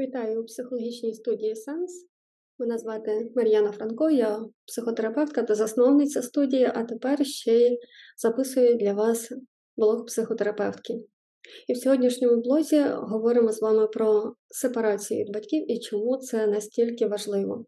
Вітаю у психологічній студії Сенс. Мене звати Мар'яна Франко, я психотерапевтка та засновниця студії, а тепер ще й записую для вас блог психотерапевтки. І в сьогоднішньому блозі говоримо з вами про сепарацію від батьків і чому це настільки важливо.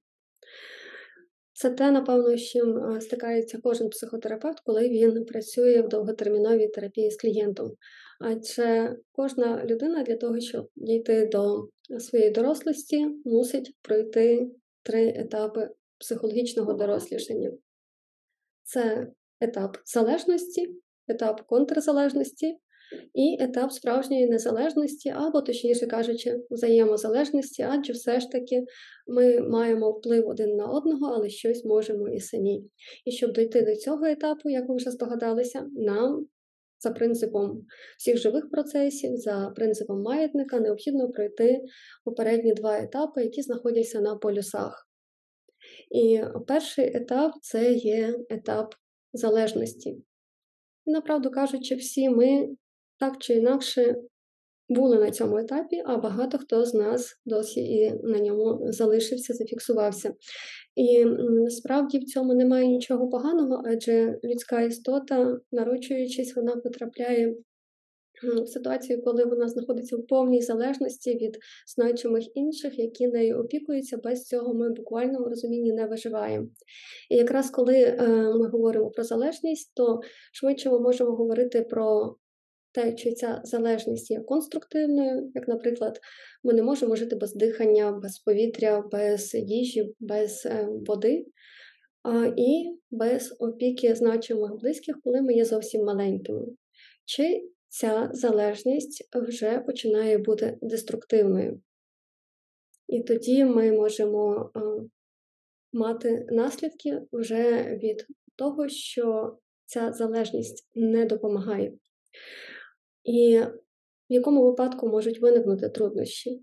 Це те, напевно, з чим е, стикається кожен психотерапевт, коли він працює в довготерміновій терапії з клієнтом. Адже кожна людина для того, щоб дійти до своєї дорослості, мусить пройти три етапи психологічного дорослішання. Це етап залежності, етап контрзалежності і етап справжньої незалежності, або, точніше кажучи, взаємозалежності, адже все ж таки ми маємо вплив один на одного, але щось можемо і самі. І щоб дійти до цього етапу, як ви вже здогадалися, нам. За принципом всіх живих процесів, за принципом маятника, необхідно пройти попередні два етапи, які знаходяться на полюсах. І перший етап це є етап залежності. І, направду кажучи, всі ми так чи інакше були на цьому етапі, а багато хто з нас досі і на ньому залишився, зафіксувався. І насправді в цьому немає нічого поганого, адже людська істота, народжуючись, вона потрапляє в ситуацію, коли вона знаходиться в повній залежності від значимих інших, які нею опікуються, без цього ми буквально в розумінні не виживаємо. І якраз коли е, ми говоримо про залежність, то швидше ми можемо говорити про те, чи ця залежність є конструктивною, як, наприклад, ми не можемо жити без дихання, без повітря, без їжі, без е, води. І без опіки значимих близьких, коли ми є зовсім маленькими. Чи ця залежність вже починає бути деструктивною. І тоді ми можемо мати наслідки вже від того, що ця залежність не допомагає. І в якому випадку можуть виникнути труднощі?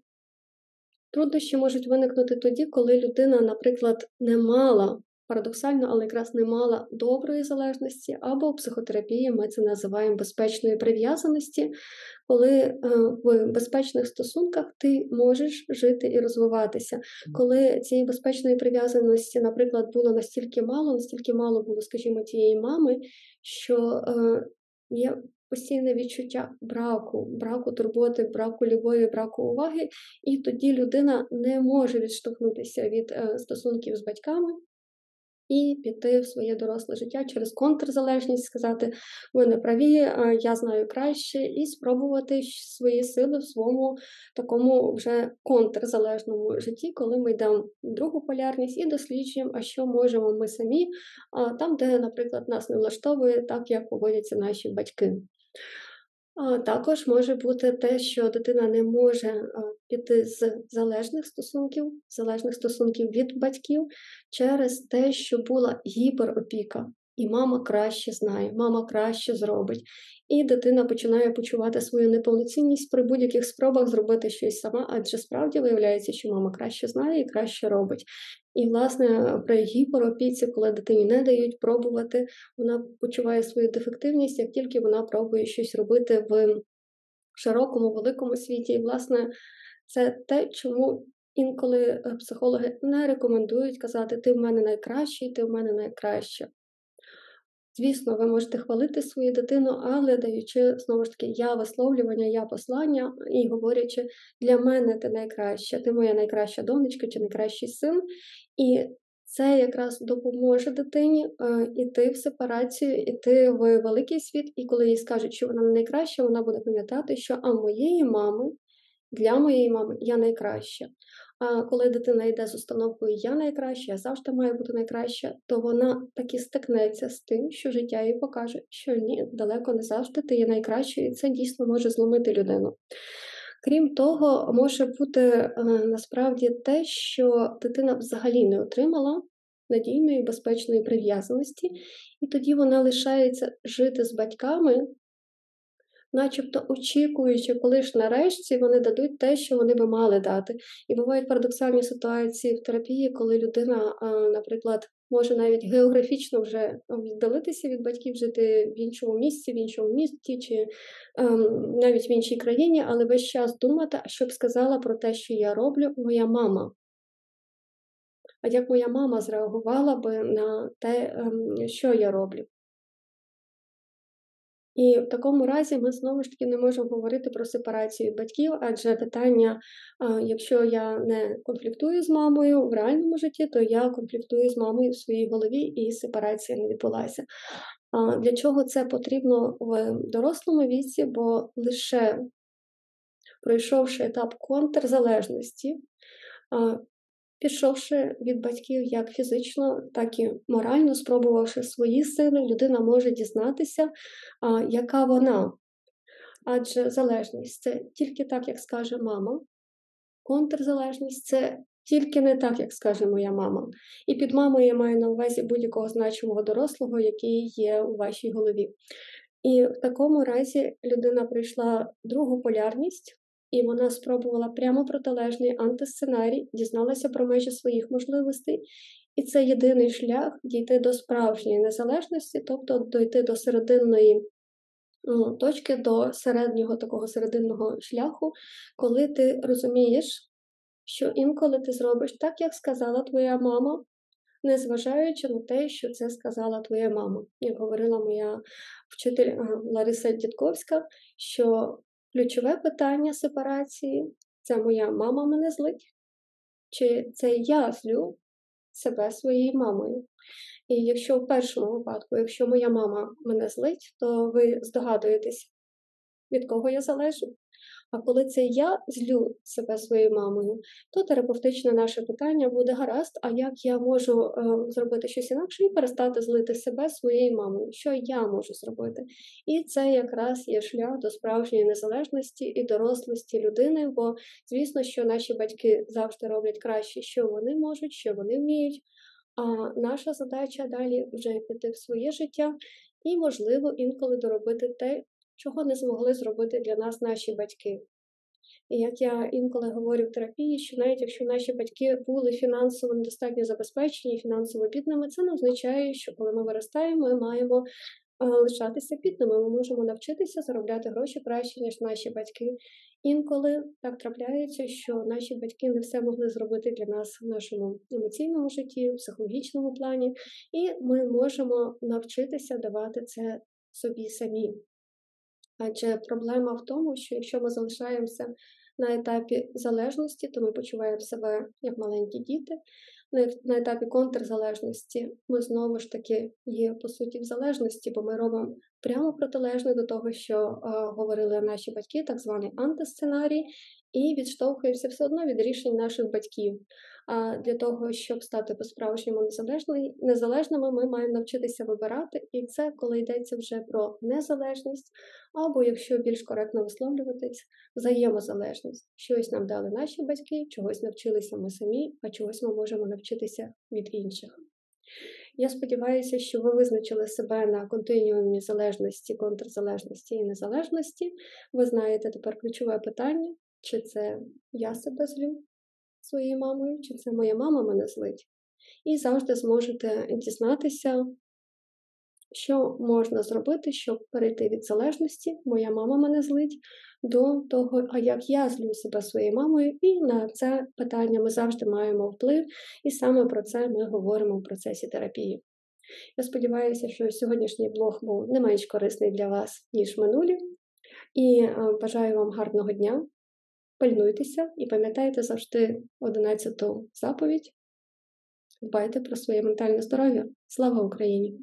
Труднощі можуть виникнути тоді, коли людина, наприклад, не мала, парадоксально, але якраз не мала доброї залежності, або в психотерапії ми це називаємо безпечної прив'язаності, коли е, в безпечних стосунках ти можеш жити і розвиватися. Коли цієї безпечної прив'язаності, наприклад, було настільки мало, настільки мало було, скажімо, тієї мами, що е, є постійне відчуття браку, браку турботи, браку любові, браку уваги, і тоді людина не може відштовхнутися від е, стосунків з батьками. І піти в своє доросле життя через контрзалежність, сказати, ви не праві, я знаю краще, і спробувати свої сили в своєму такому вже контрзалежному житті, коли ми йдемо другу полярність і досліджуємо, а що можемо ми самі, там, де, наприклад, нас не влаштовує, так як поводяться наші батьки. Також може бути те, що дитина не може піти з залежних стосунків, залежних стосунків від батьків через те, що була гіперопіка. І мама краще знає, мама краще зробить. І дитина починає почувати свою неповноцінність при будь-яких спробах зробити щось сама, адже справді виявляється, що мама краще знає і краще робить. І, власне, при гіперопіці, коли дитині не дають пробувати, вона почуває свою дефективність, як тільки вона пробує щось робити в широкому, великому світі. І, власне, це те, чому. Інколи е, психологи не рекомендують казати, ти в мене найкращий, ти в мене найкраща. Звісно, ви можете хвалити свою дитину, але даючи знову ж таки я висловлювання, я послання і говорячи, для мене ти найкраща, ти моя найкраща донечка чи найкращий син. І це якраз допоможе дитині е, іти в сепарацію, іти в великий світ. І коли їй скажуть, що вона найкраща, вона буде пам'ятати, що а моєї мами, для моєї мами я найкраща. Коли дитина йде з установкою Я найкраща, я завжди маю бути найкраща, то вона таки стикнеться з тим, що життя їй покаже, що ні, далеко не завжди ти є найкращою, і це дійсно може зломити людину. Крім того, може бути е, насправді те, що дитина взагалі не отримала надійної безпечної прив'язаності, і тоді вона лишається жити з батьками начебто очікуючи, коли ж нарешті вони дадуть те, що вони би мали дати. І бувають парадоксальні ситуації в терапії, коли людина, наприклад, може навіть географічно вже віддалитися від батьків, жити в іншому місці, в іншому місті чи ем, навіть в іншій країні, але весь час думати, що б сказала про те, що я роблю, моя мама. А як моя мама зреагувала би на те, ем, що я роблю? І в такому разі ми знову ж таки не можемо говорити про сепарацію батьків, адже питання, якщо я не конфліктую з мамою в реальному житті, то я конфліктую з мамою в своїй голові і сепарація не відбулася. Для чого це потрібно в дорослому віці? Бо лише пройшовши етап контрзалежності, Пішовши від батьків як фізично, так і морально, спробувавши свої сили, людина може дізнатися, яка вона. Адже залежність це тільки так, як скаже мама. Контрзалежність це тільки не так, як скаже моя мама. І під мамою я маю на увазі будь-якого значимого дорослого, який є у вашій голові. І в такому разі людина прийшла другу полярність, і вона спробувала прямо протилежний антисценарій, дізналася про межі своїх можливостей, і це єдиний шлях дійти до справжньої незалежності, тобто дойти до серединної ну, точки, до середнього такого серединного шляху, коли ти розумієш, що інколи ти зробиш так, як сказала твоя мама. Незважаючи на те, що це сказала твоя мама, як говорила моя вчитель Лариса Дідковська, що Ключове питання сепарації це моя мама мене злить, чи це я злю себе своєю мамою. І якщо в першому випадку, якщо моя мама мене злить, то ви здогадуєтесь, від кого я залежу. А коли це я злю себе своєю мамою, то терапевтичне наше питання буде гаразд, а як я можу е, зробити щось інакше і перестати злити себе своєю мамою? Що я можу зробити? І це якраз є шлях до справжньої незалежності і дорослості людини, бо звісно, що наші батьки завжди роблять краще, що вони можуть, що вони вміють. А наша задача далі вже піти в своє життя і, можливо, інколи доробити те, чого не змогли зробити для нас наші батьки. І як я інколи говорю в терапії, що навіть якщо наші батьки були фінансово недостатньо забезпечені, фінансово бідними, це не означає, що коли ми виростаємо, ми маємо лишатися бідними. Ми можемо навчитися заробляти гроші краще, ніж наші батьки. Інколи так трапляється, що наші батьки не все могли зробити для нас в нашому емоційному житті, в психологічному плані, і ми можемо навчитися давати це собі самі. Адже проблема в тому, що якщо ми залишаємося на етапі залежності, то ми почуваємо себе як маленькі діти. На етапі контрзалежності ми знову ж таки є по суті в залежності, бо ми робимо прямо протилежне до того, що е, говорили наші батьки, так званий антисценарій, і відштовхуємося все одно від рішень наших батьків. А для того, щоб стати по-справжньому незалежними, ми маємо навчитися вибирати, і це коли йдеться вже про незалежність, або, якщо більш коректно висловлюватись, взаємозалежність. Щось нам дали наші батьки, чогось навчилися ми самі, а чогось ми можемо навчитися від інших. Я сподіваюся, що ви визначили себе на континіумі залежності, контрзалежності і незалежності. Ви знаєте тепер ключове питання, чи це я себе злю своєю мамою, чи це моя мама мене злить. І завжди зможете дізнатися, що можна зробити, щоб перейти від залежності, моя мама мене злить, до того, а як я злю себе своєю мамою, і на це питання ми завжди маємо вплив, і саме про це ми говоримо в процесі терапії. Я сподіваюся, що сьогоднішній блог був не менш корисний для вас, ніж минулі, і е, бажаю вам гарного дня. Пильнуйтеся і пам'ятайте завжди 11 заповідь. Дбайте про своє ментальне здоров'я. Слава Україні!